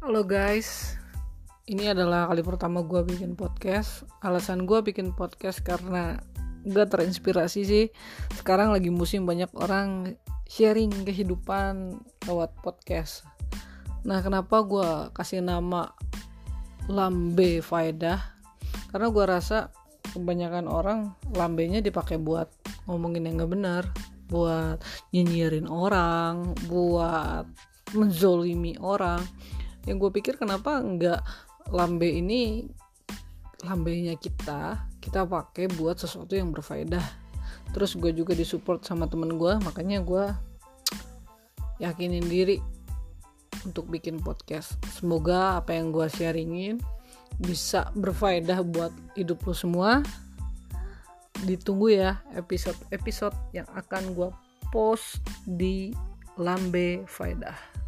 Halo guys, ini adalah kali pertama gue bikin podcast. Alasan gue bikin podcast karena gue terinspirasi sih. Sekarang lagi musim banyak orang sharing kehidupan lewat podcast. Nah, kenapa gue kasih nama Lambe Faedah? Karena gue rasa kebanyakan orang lambenya dipakai buat ngomongin yang gak benar, buat nyinyirin orang, buat menzolimi orang yang gue pikir kenapa nggak lambe ini lambenya kita kita pakai buat sesuatu yang berfaedah. Terus gue juga disupport sama temen gue makanya gue yakinin diri untuk bikin podcast. Semoga apa yang gue sharingin bisa berfaedah buat hidup lo semua. Ditunggu ya episode-episode yang akan gue post di Lambe Faedah